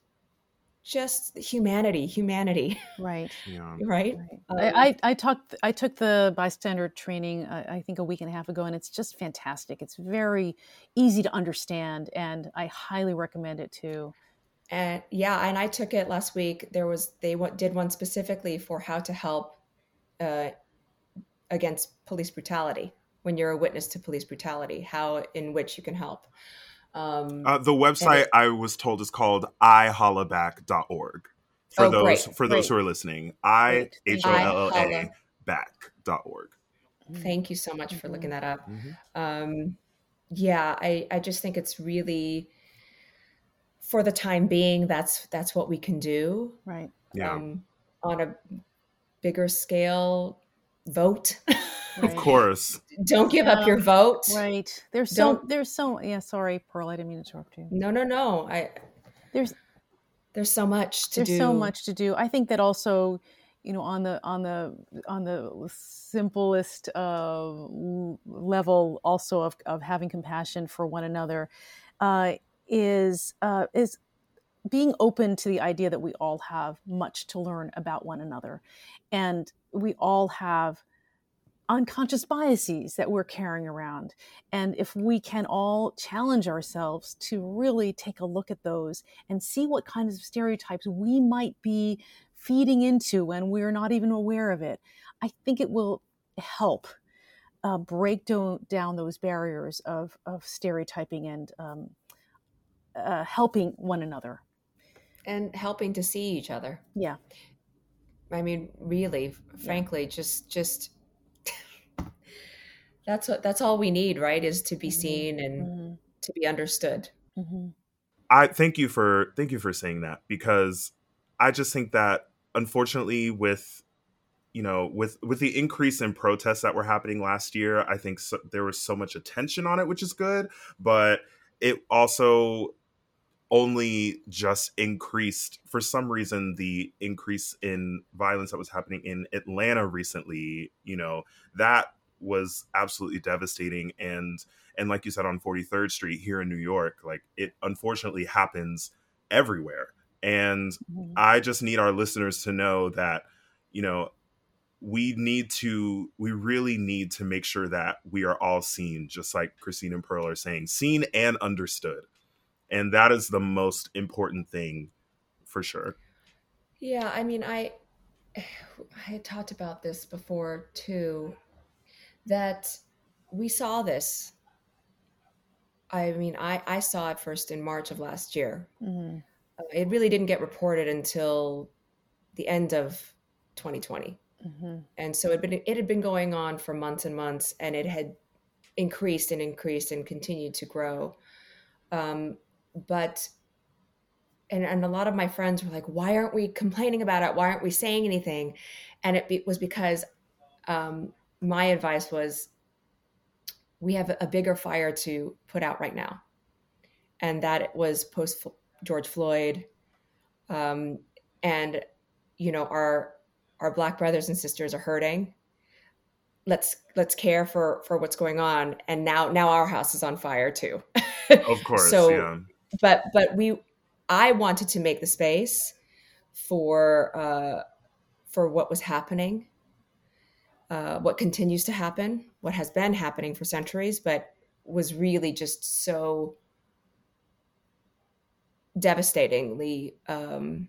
just humanity humanity. Right. Yeah. right, right. Um, I, I talked i took the bystander training uh, i think a week and a half ago and it's just fantastic. It's very easy to understand and i highly recommend it too. And yeah and i took it last week. There was they did one specifically for how to help uh, against police brutality when you're a witness to police brutality how in which you can help um, uh, the website it, i was told is called ihollaback.org for oh, those great, for those great. who are listening i h o l l a back.org thank you so much for looking that up mm-hmm. um, yeah i i just think it's really for the time being, that's that's what we can do. Right. Yeah. Um, on a bigger scale, vote. Right. Of course. Don't give yeah. up your vote. Right. There's so Don't, there's so yeah, sorry, Pearl, I didn't mean to interrupt you. No, no, no. I there's there's so much to there's do. There's so much to do. I think that also, you know, on the on the on the simplest uh, level also of, of having compassion for one another, uh, is uh, is being open to the idea that we all have much to learn about one another, and we all have unconscious biases that we're carrying around. And if we can all challenge ourselves to really take a look at those and see what kinds of stereotypes we might be feeding into when we're not even aware of it, I think it will help uh, break do- down those barriers of, of stereotyping and um, uh, helping one another and helping to see each other yeah i mean really frankly yeah. just just that's what that's all we need right is to be mm-hmm. seen and mm-hmm. to be understood mm-hmm. i thank you for thank you for saying that because i just think that unfortunately with you know with with the increase in protests that were happening last year i think so, there was so much attention on it which is good but it also only just increased for some reason the increase in violence that was happening in Atlanta recently you know that was absolutely devastating and and like you said on 43rd street here in New York like it unfortunately happens everywhere. And mm-hmm. I just need our listeners to know that you know we need to we really need to make sure that we are all seen just like Christine and Pearl are saying seen and understood. And that is the most important thing for sure. Yeah i mean i i had talked about this before too that we saw this. I mean i i saw it first in march of last year. Mm-hmm. uh, it really didn't get reported until the end of 2020 mm-hmm. and so it, been, it had been going on for months and months and it had increased and increased and continued to grow. Um, but and, and a lot of my friends were like why aren't we complaining about it? Why aren't we saying anything? And it be, was because um, my advice was we have a bigger fire to put out right now, and that was post George Floyd, um, and you know our our black brothers and sisters are hurting. Let's let's care for for what's going on, and now now our house is on fire too. of course, so, yeah. But but we, I wanted to make the space for uh, for what was happening uh, what continues to happen, what has been happening for centuries, but was really just so devastatingly um,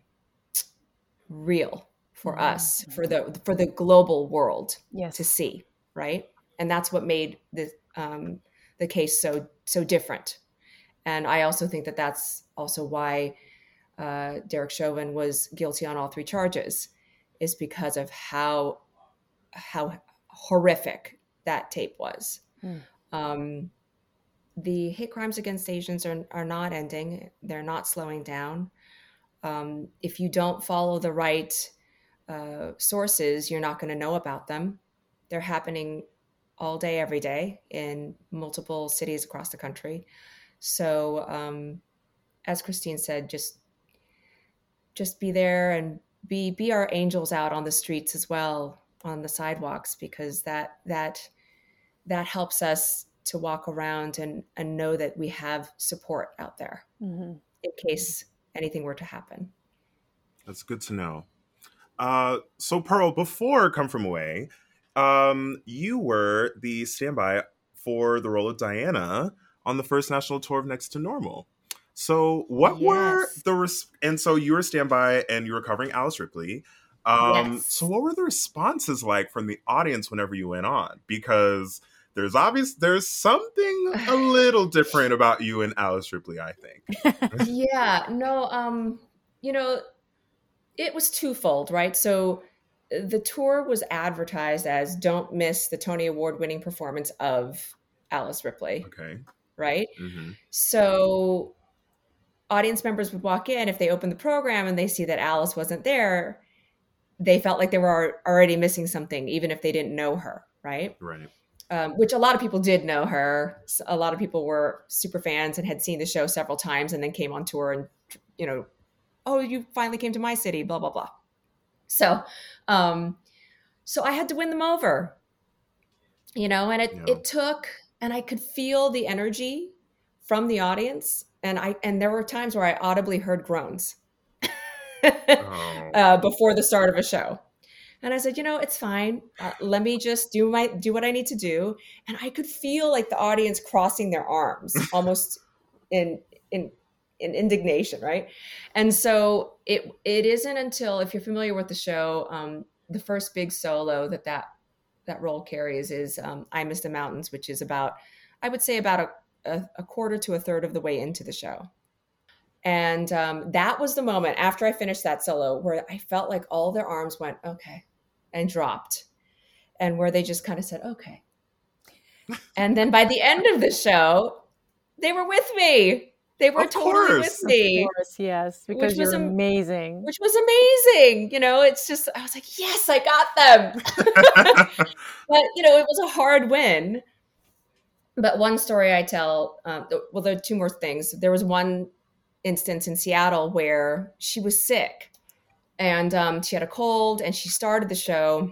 real for mm-hmm. us, for the for the global world yes. to see, right? And that's what made the um, the case so so different. And I also think that that's also why uh, Derek Chauvin was guilty on all three charges, is because of how how horrific that tape was. Mm. Um, the hate crimes against Asians are, are not ending, they're not slowing down. Um, if you don't follow the right uh, sources, you're not going to know about them. They're happening all day, every day in multiple cities across the country. So, um, as Christine said, just just be there and be be our angels out on the streets as well on the sidewalks because that that that helps us to walk around and and know that we have support out there mm-hmm. in case anything were to happen. That's good to know. Uh, so Pearl, before Come From Away, um, you were the standby for the role of Diana on the first national tour of Next to Normal. So what yes. were the res- and so you were standby and you were covering Alice Ripley. Um, yes. So, what were the responses like from the audience whenever you went on? Because there's obvious there's something a little different about you and Alice Ripley, I think. yeah, no, um, you know, it was twofold, right? So the tour was advertised as "Don't miss the Tony Award winning performance of Alice Ripley." Okay. Right. Mm-hmm. So audience members would walk in if they opened the program and they see that Alice wasn't there they felt like they were already missing something, even if they didn't know her, right? Right. Um, which a lot of people did know her. A lot of people were super fans and had seen the show several times and then came on tour and, you know, oh, you finally came to my city, blah, blah, blah. So, um, so I had to win them over, you know, and it, yeah. it took, and I could feel the energy from the audience. And I, and there were times where I audibly heard groans oh. uh, before the start of a show. And I said, you know, it's fine. Uh, let me just do my do what I need to do. And I could feel like the audience crossing their arms, almost in in in indignation, right? And so it it isn't until if you're familiar with the show, um, the first big solo that that that role carries is um, "I Miss the Mountains," which is about I would say about a, a, a quarter to a third of the way into the show. And um, that was the moment after I finished that solo where I felt like all their arms went, okay, and dropped. And where they just kind of said, okay. and then by the end of the show, they were with me. They were of totally course. with me. Of course, yes, because you're amazing. Which was amazing. You know, it's just, I was like, yes, I got them. but, you know, it was a hard win. But one story I tell, um, well, there are two more things. There was one instance in Seattle where she was sick and um, she had a cold and she started the show.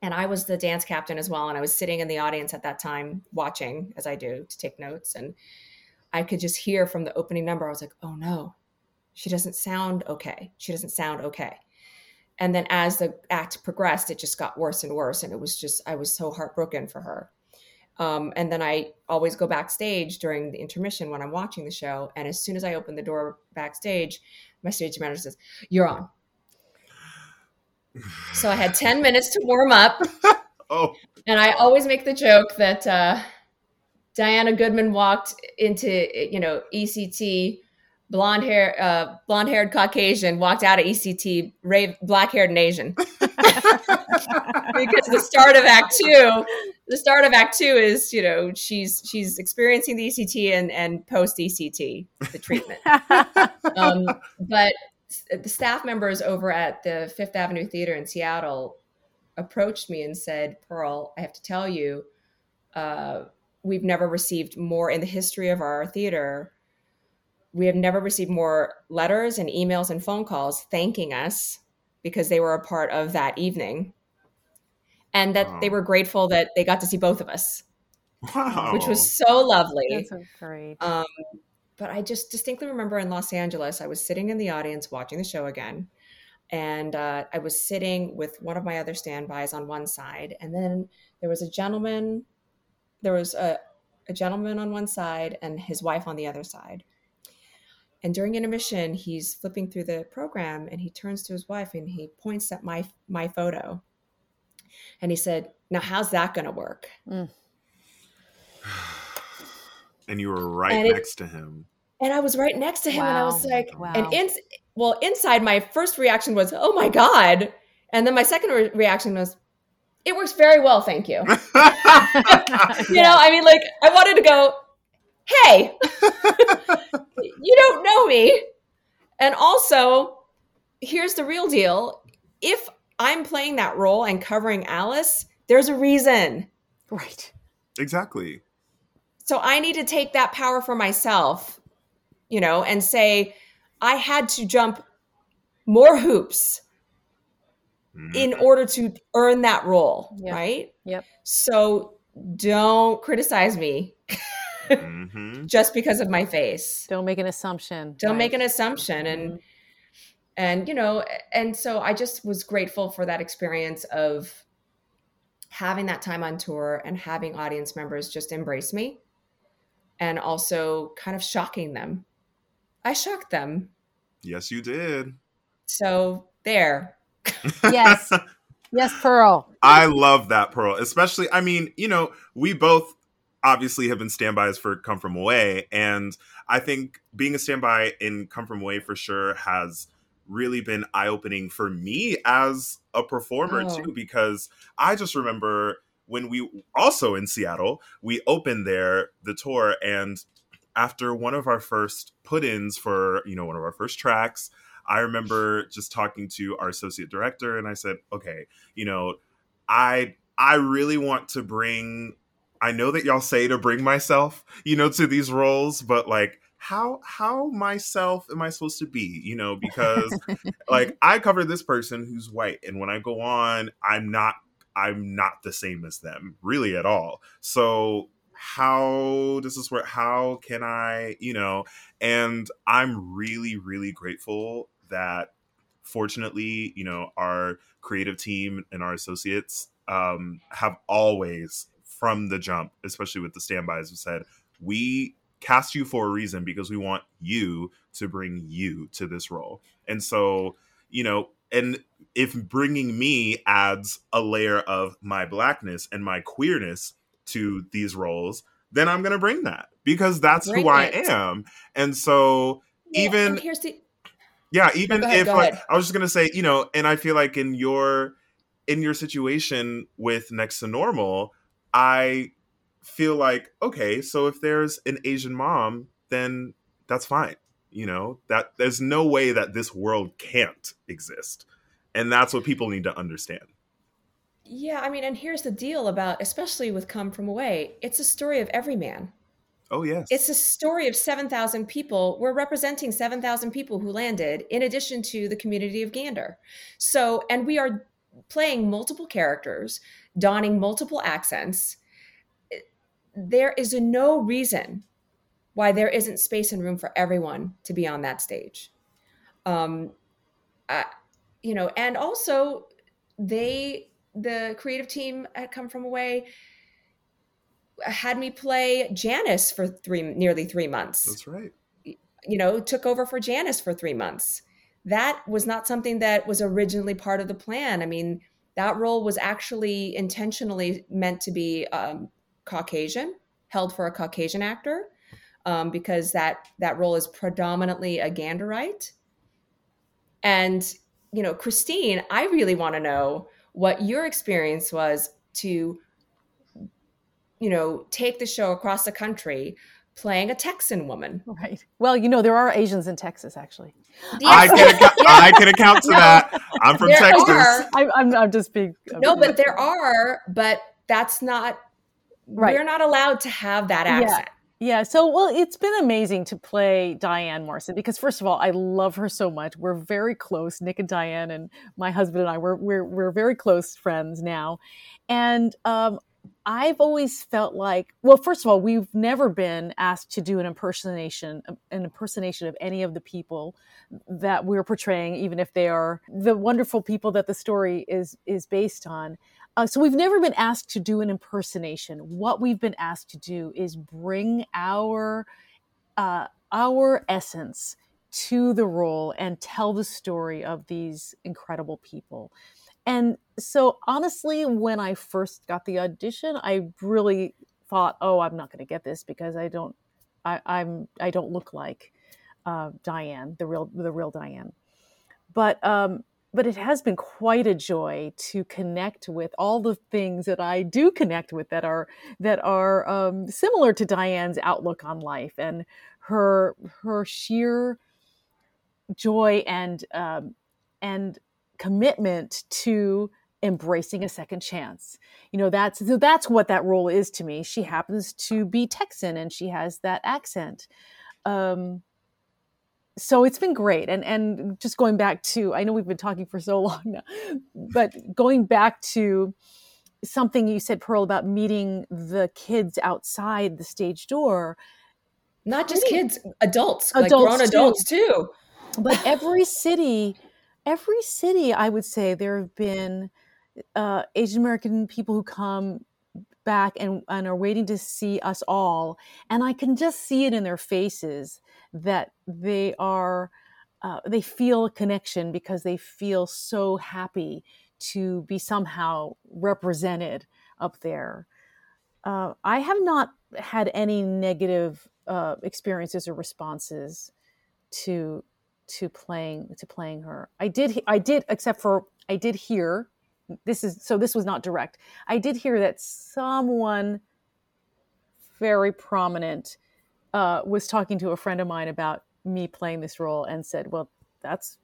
And I was the dance captain as well. And I was sitting in the audience at that time watching, as I do, to take notes. And I could just hear from the opening number, I was like, oh no, she doesn't sound okay. She doesn't sound okay. And then as the act progressed, it just got worse and worse. And it was just, I was so heartbroken for her. Um, and then I always go backstage during the intermission when I'm watching the show. And as soon as I open the door backstage, my stage manager says, You're on. so I had 10 minutes to warm up. oh. And I always make the joke that uh, Diana Goodman walked into, you know, ECT blonde hair, uh, blonde haired Caucasian walked out of ECT, rave, black haired and Asian. Because the start of Act Two, the start of Act Two is you know she's she's experiencing the ECT and and post ECT the treatment. um, but the staff members over at the Fifth Avenue Theater in Seattle approached me and said, "Pearl, I have to tell you." Uh, we've never received more in the history of our theater. We have never received more letters and emails and phone calls thanking us because they were a part of that evening. And that wow. they were grateful that they got to see both of us. Wow. Which was so lovely. That's great. Um, but I just distinctly remember in Los Angeles, I was sitting in the audience watching the show again. And uh, I was sitting with one of my other standbys on one side. And then there was a gentleman, there was a, a gentleman on one side and his wife on the other side. And during intermission, he's flipping through the program and he turns to his wife and he points at my my photo. And he said, Now how's that gonna work? Mm. and you were right and next it, to him. And I was right next to him, wow. and I was like, wow. and in, well, inside my first reaction was, "Oh my god," and then my second re- reaction was, "It works very well, thank you." you know, I mean, like I wanted to go, "Hey, you don't know me," and also, here's the real deal: if I'm playing that role and covering Alice, there's a reason, right? Exactly. So I need to take that power for myself, you know, and say, I had to jump more hoops mm-hmm. in order to earn that role, yep. right? Yep. So don't criticize me mm-hmm. just because of my face. Don't make an assumption. Don't right? make an assumption. And mm-hmm. and you know, and so I just was grateful for that experience of having that time on tour and having audience members just embrace me and also kind of shocking them. I shocked them. Yes, you did. So there. yes. Yes, Pearl. I love that Pearl. Especially, I mean, you know, we both obviously have been standbys for Come From Away. And I think being a standby in Come From Away for sure has really been eye opening for me as a performer oh. too, because I just remember when we also in Seattle, we opened there the tour and after one of our first put-ins for, you know, one of our first tracks, I remember just talking to our associate director and I said, "Okay, you know, I I really want to bring I know that y'all say to bring myself, you know, to these roles, but like how how myself am I supposed to be? You know, because like I cover this person who's white and when I go on, I'm not I'm not the same as them really at all. So how does this work? How can I, you know, and I'm really, really grateful that fortunately, you know, our creative team and our associates um, have always, from the jump, especially with the standbys, have said, we cast you for a reason because we want you to bring you to this role. And so, you know, and if bringing me adds a layer of my blackness and my queerness to these roles then i'm going to bring that because that's bring who it. i am and so yeah, even and here's the yeah even no, ahead, if like i was just going to say you know and i feel like in your in your situation with next to normal i feel like okay so if there's an asian mom then that's fine you know? That there's no way that this world can't exist and that's what people need to understand. Yeah i mean and here's the deal about especially with come from away it's a story of every man. Oh yes. It's a story of 7000 people. We're representing 7000 people who landed in addition to the community of gander. So and we are playing multiple characters donning multiple accents there is no reason why there isn't space and room for everyone to be on that stage. Um, I, you know, and also they, the creative team at Come From Away, had me play Janice for three, nearly three months. That's right. You know, took over for Janice for three months. That was not something that was originally part of the plan. I mean, that role was actually intentionally meant to be um, Caucasian, held for a Caucasian actor um, because that that role is predominantly a Ganderite. And you know, Christine, I really want to know what your experience was to, you know, take the show across the country playing a Texan woman. Right. Well, you know, there are Asians in Texas, actually. Yes. I, can account, yeah. I can account to that. I'm from there Texas. Are, I, I'm, I'm just being. No, but there are, but that's not right. we're not allowed to have that accent. Yeah. Yeah, so well, it's been amazing to play Diane Marson because first of all, I love her so much. We're very close, Nick and Diane, and my husband and I. We're we're we're very close friends now, and um, I've always felt like, well, first of all, we've never been asked to do an impersonation, an impersonation of any of the people that we're portraying, even if they are the wonderful people that the story is is based on. Uh, so we've never been asked to do an impersonation. What we've been asked to do is bring our uh, our essence to the role and tell the story of these incredible people. And so, honestly, when I first got the audition, I really thought, "Oh, I'm not going to get this because I don't, I, I'm, I don't look like uh, Diane, the real, the real Diane." But, um, but it has been quite a joy to connect with all the things that I do connect with that are that are um, similar to Diane's outlook on life and her her sheer joy and um, and commitment to embracing a second chance. You know, that's so that's what that role is to me. She happens to be Texan and she has that accent. Um, so it's been great and and just going back to i know we've been talking for so long now but going back to something you said pearl about meeting the kids outside the stage door not just kids adults, adults like grown too. adults too but every city every city, I would say there have been uh, Asian American people who come back and, and are waiting to see us all. And I can just see it in their faces that they are, uh, they feel a connection because they feel so happy to be somehow represented up there. Uh, I have not had any negative uh, experiences or responses to to playing to playing her. I did I did except for I did hear this is so this was not direct. I did hear that someone very prominent uh, was talking to a friend of mine about me playing this role and said, "Well, that's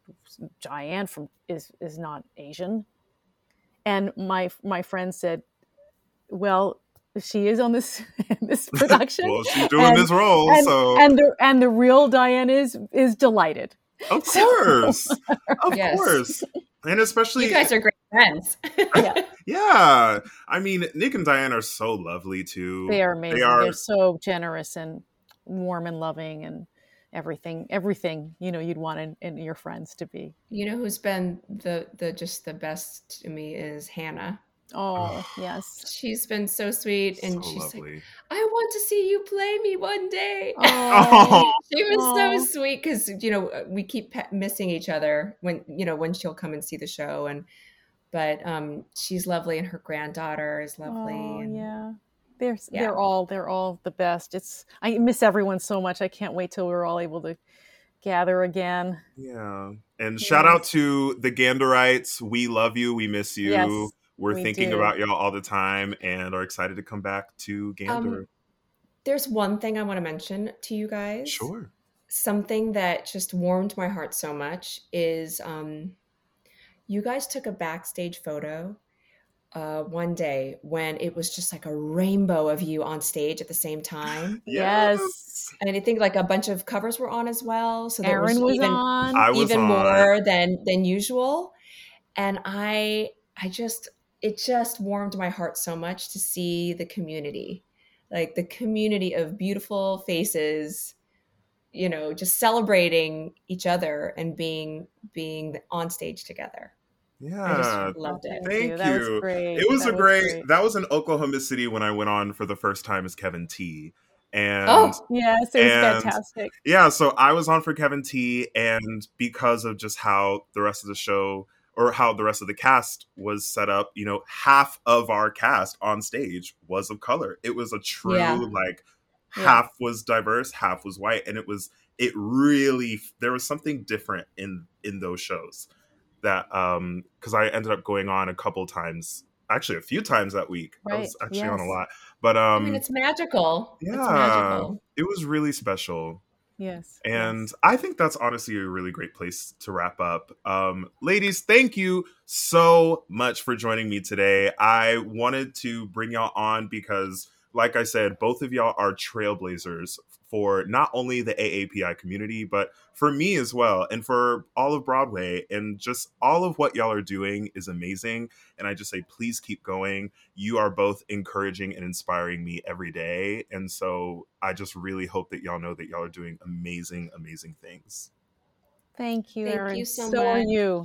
Diane from is is not Asian." And my my friend said, "Well, she is on this this production. well, she's doing and, this role, and, so and the and the real Diane is is delighted. Of course. of yes. course. And especially You guys are great friends. yeah. yeah. I mean, Nick and Diane are so lovely too. They are amazing. They are They're so generous and warm and loving and everything everything you know you'd want in, in, your friends to be you know who's been the the just the best to me is hannah Oh, yes. She's been so sweet. And so she's lovely. like, I want to see you play me one day. Oh, she was oh. so sweet because, you know, uh, we keep missing each other when, you know, when she'll come and see the show. And, but um, she's lovely and her granddaughter is lovely. Oh, and, yeah. They're, yeah. they're all, they're all the best. It's, I miss everyone so much. I can't wait till we're all able to gather again. Yeah. And yes. shout out to the Ganderites. We love you. We miss you. Yes we're we thinking do. about y'all all the time and are excited to come back to um, Gander. Um, there's one thing I want to mention to you guys. Sure. Something that just warmed my heart so much is um, you guys took a backstage photo uh, one day when it was just like a rainbow of you on stage at the same time. yes. And I think like a bunch of covers were on as well. So there Aaron was, was even, on. even more than than usual. And I I just it just warmed my heart so much to see the community. Like the community of beautiful faces you know just celebrating each other and being being on stage together. Yeah I just loved it. thank you, that was great. it was that a great, great, that was in oklahoma city when i went on for the first time as kevin t. Oh, and oh yes it was and, fantastic. yeah so i was on for kevin t. and because of just how the rest of the show or how the rest of the cast was set up, you know, half of our cast on stage was of color. It was a true yeah. like half yeah. was diverse, half was white, and it was it really there was something different in in those shows that um because I ended up going on a couple times actually a few times that week. Right. I was actually yes. on a lot. But um I mean it's magical. Yeah. It's magical. It was really special. Yes. And yes. I think that's honestly a really great place to wrap up. Um, ladies, thank you so much for joining me today. I wanted to bring y'all on because like I said, both of y'all are trailblazers for not only the AAPI community, but for me as well, and for all of Broadway. And just all of what y'all are doing is amazing. And I just say, please keep going. You are both encouraging and inspiring me every day. And so I just really hope that y'all know that y'all are doing amazing, amazing things. Thank you, Thank Erin. you so, so much. are you.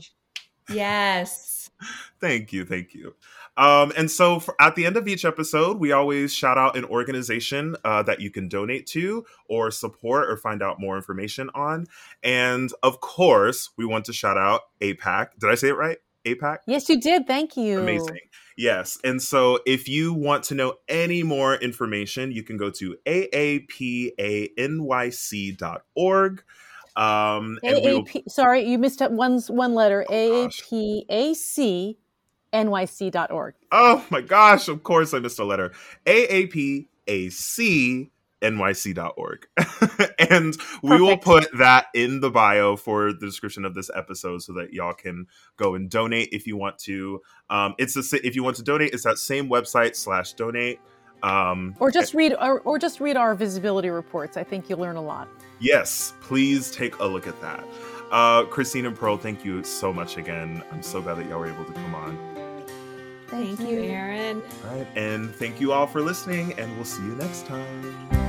Yes. thank you. Thank you. Um, and so for, at the end of each episode, we always shout out an organization uh, that you can donate to or support or find out more information on. And of course, we want to shout out APAC. Did I say it right? APAC? Yes, you did. Thank you. Amazing. Yes. And so if you want to know any more information, you can go to aapanyc.org. Um, we will- AAP, sorry, you missed up one, one letter. Oh, gosh. AAPACNYC.org. Oh my gosh, of course I missed a letter. AAPACNYC.org. and we will put that in the bio for the description of this episode so that y'all can go and donate if you want to. Um, it's the, if you want to donate, it's that same website slash donate. Um, Or just read or, or just read our visibility reports. I think you'll learn a lot. Yes, please take a look at that. Uh, Christine and Pearl, thank you so much again. I'm so glad that y'all were able to come on. Thank you, Aaron. All right, and thank you all for listening, and we'll see you next time.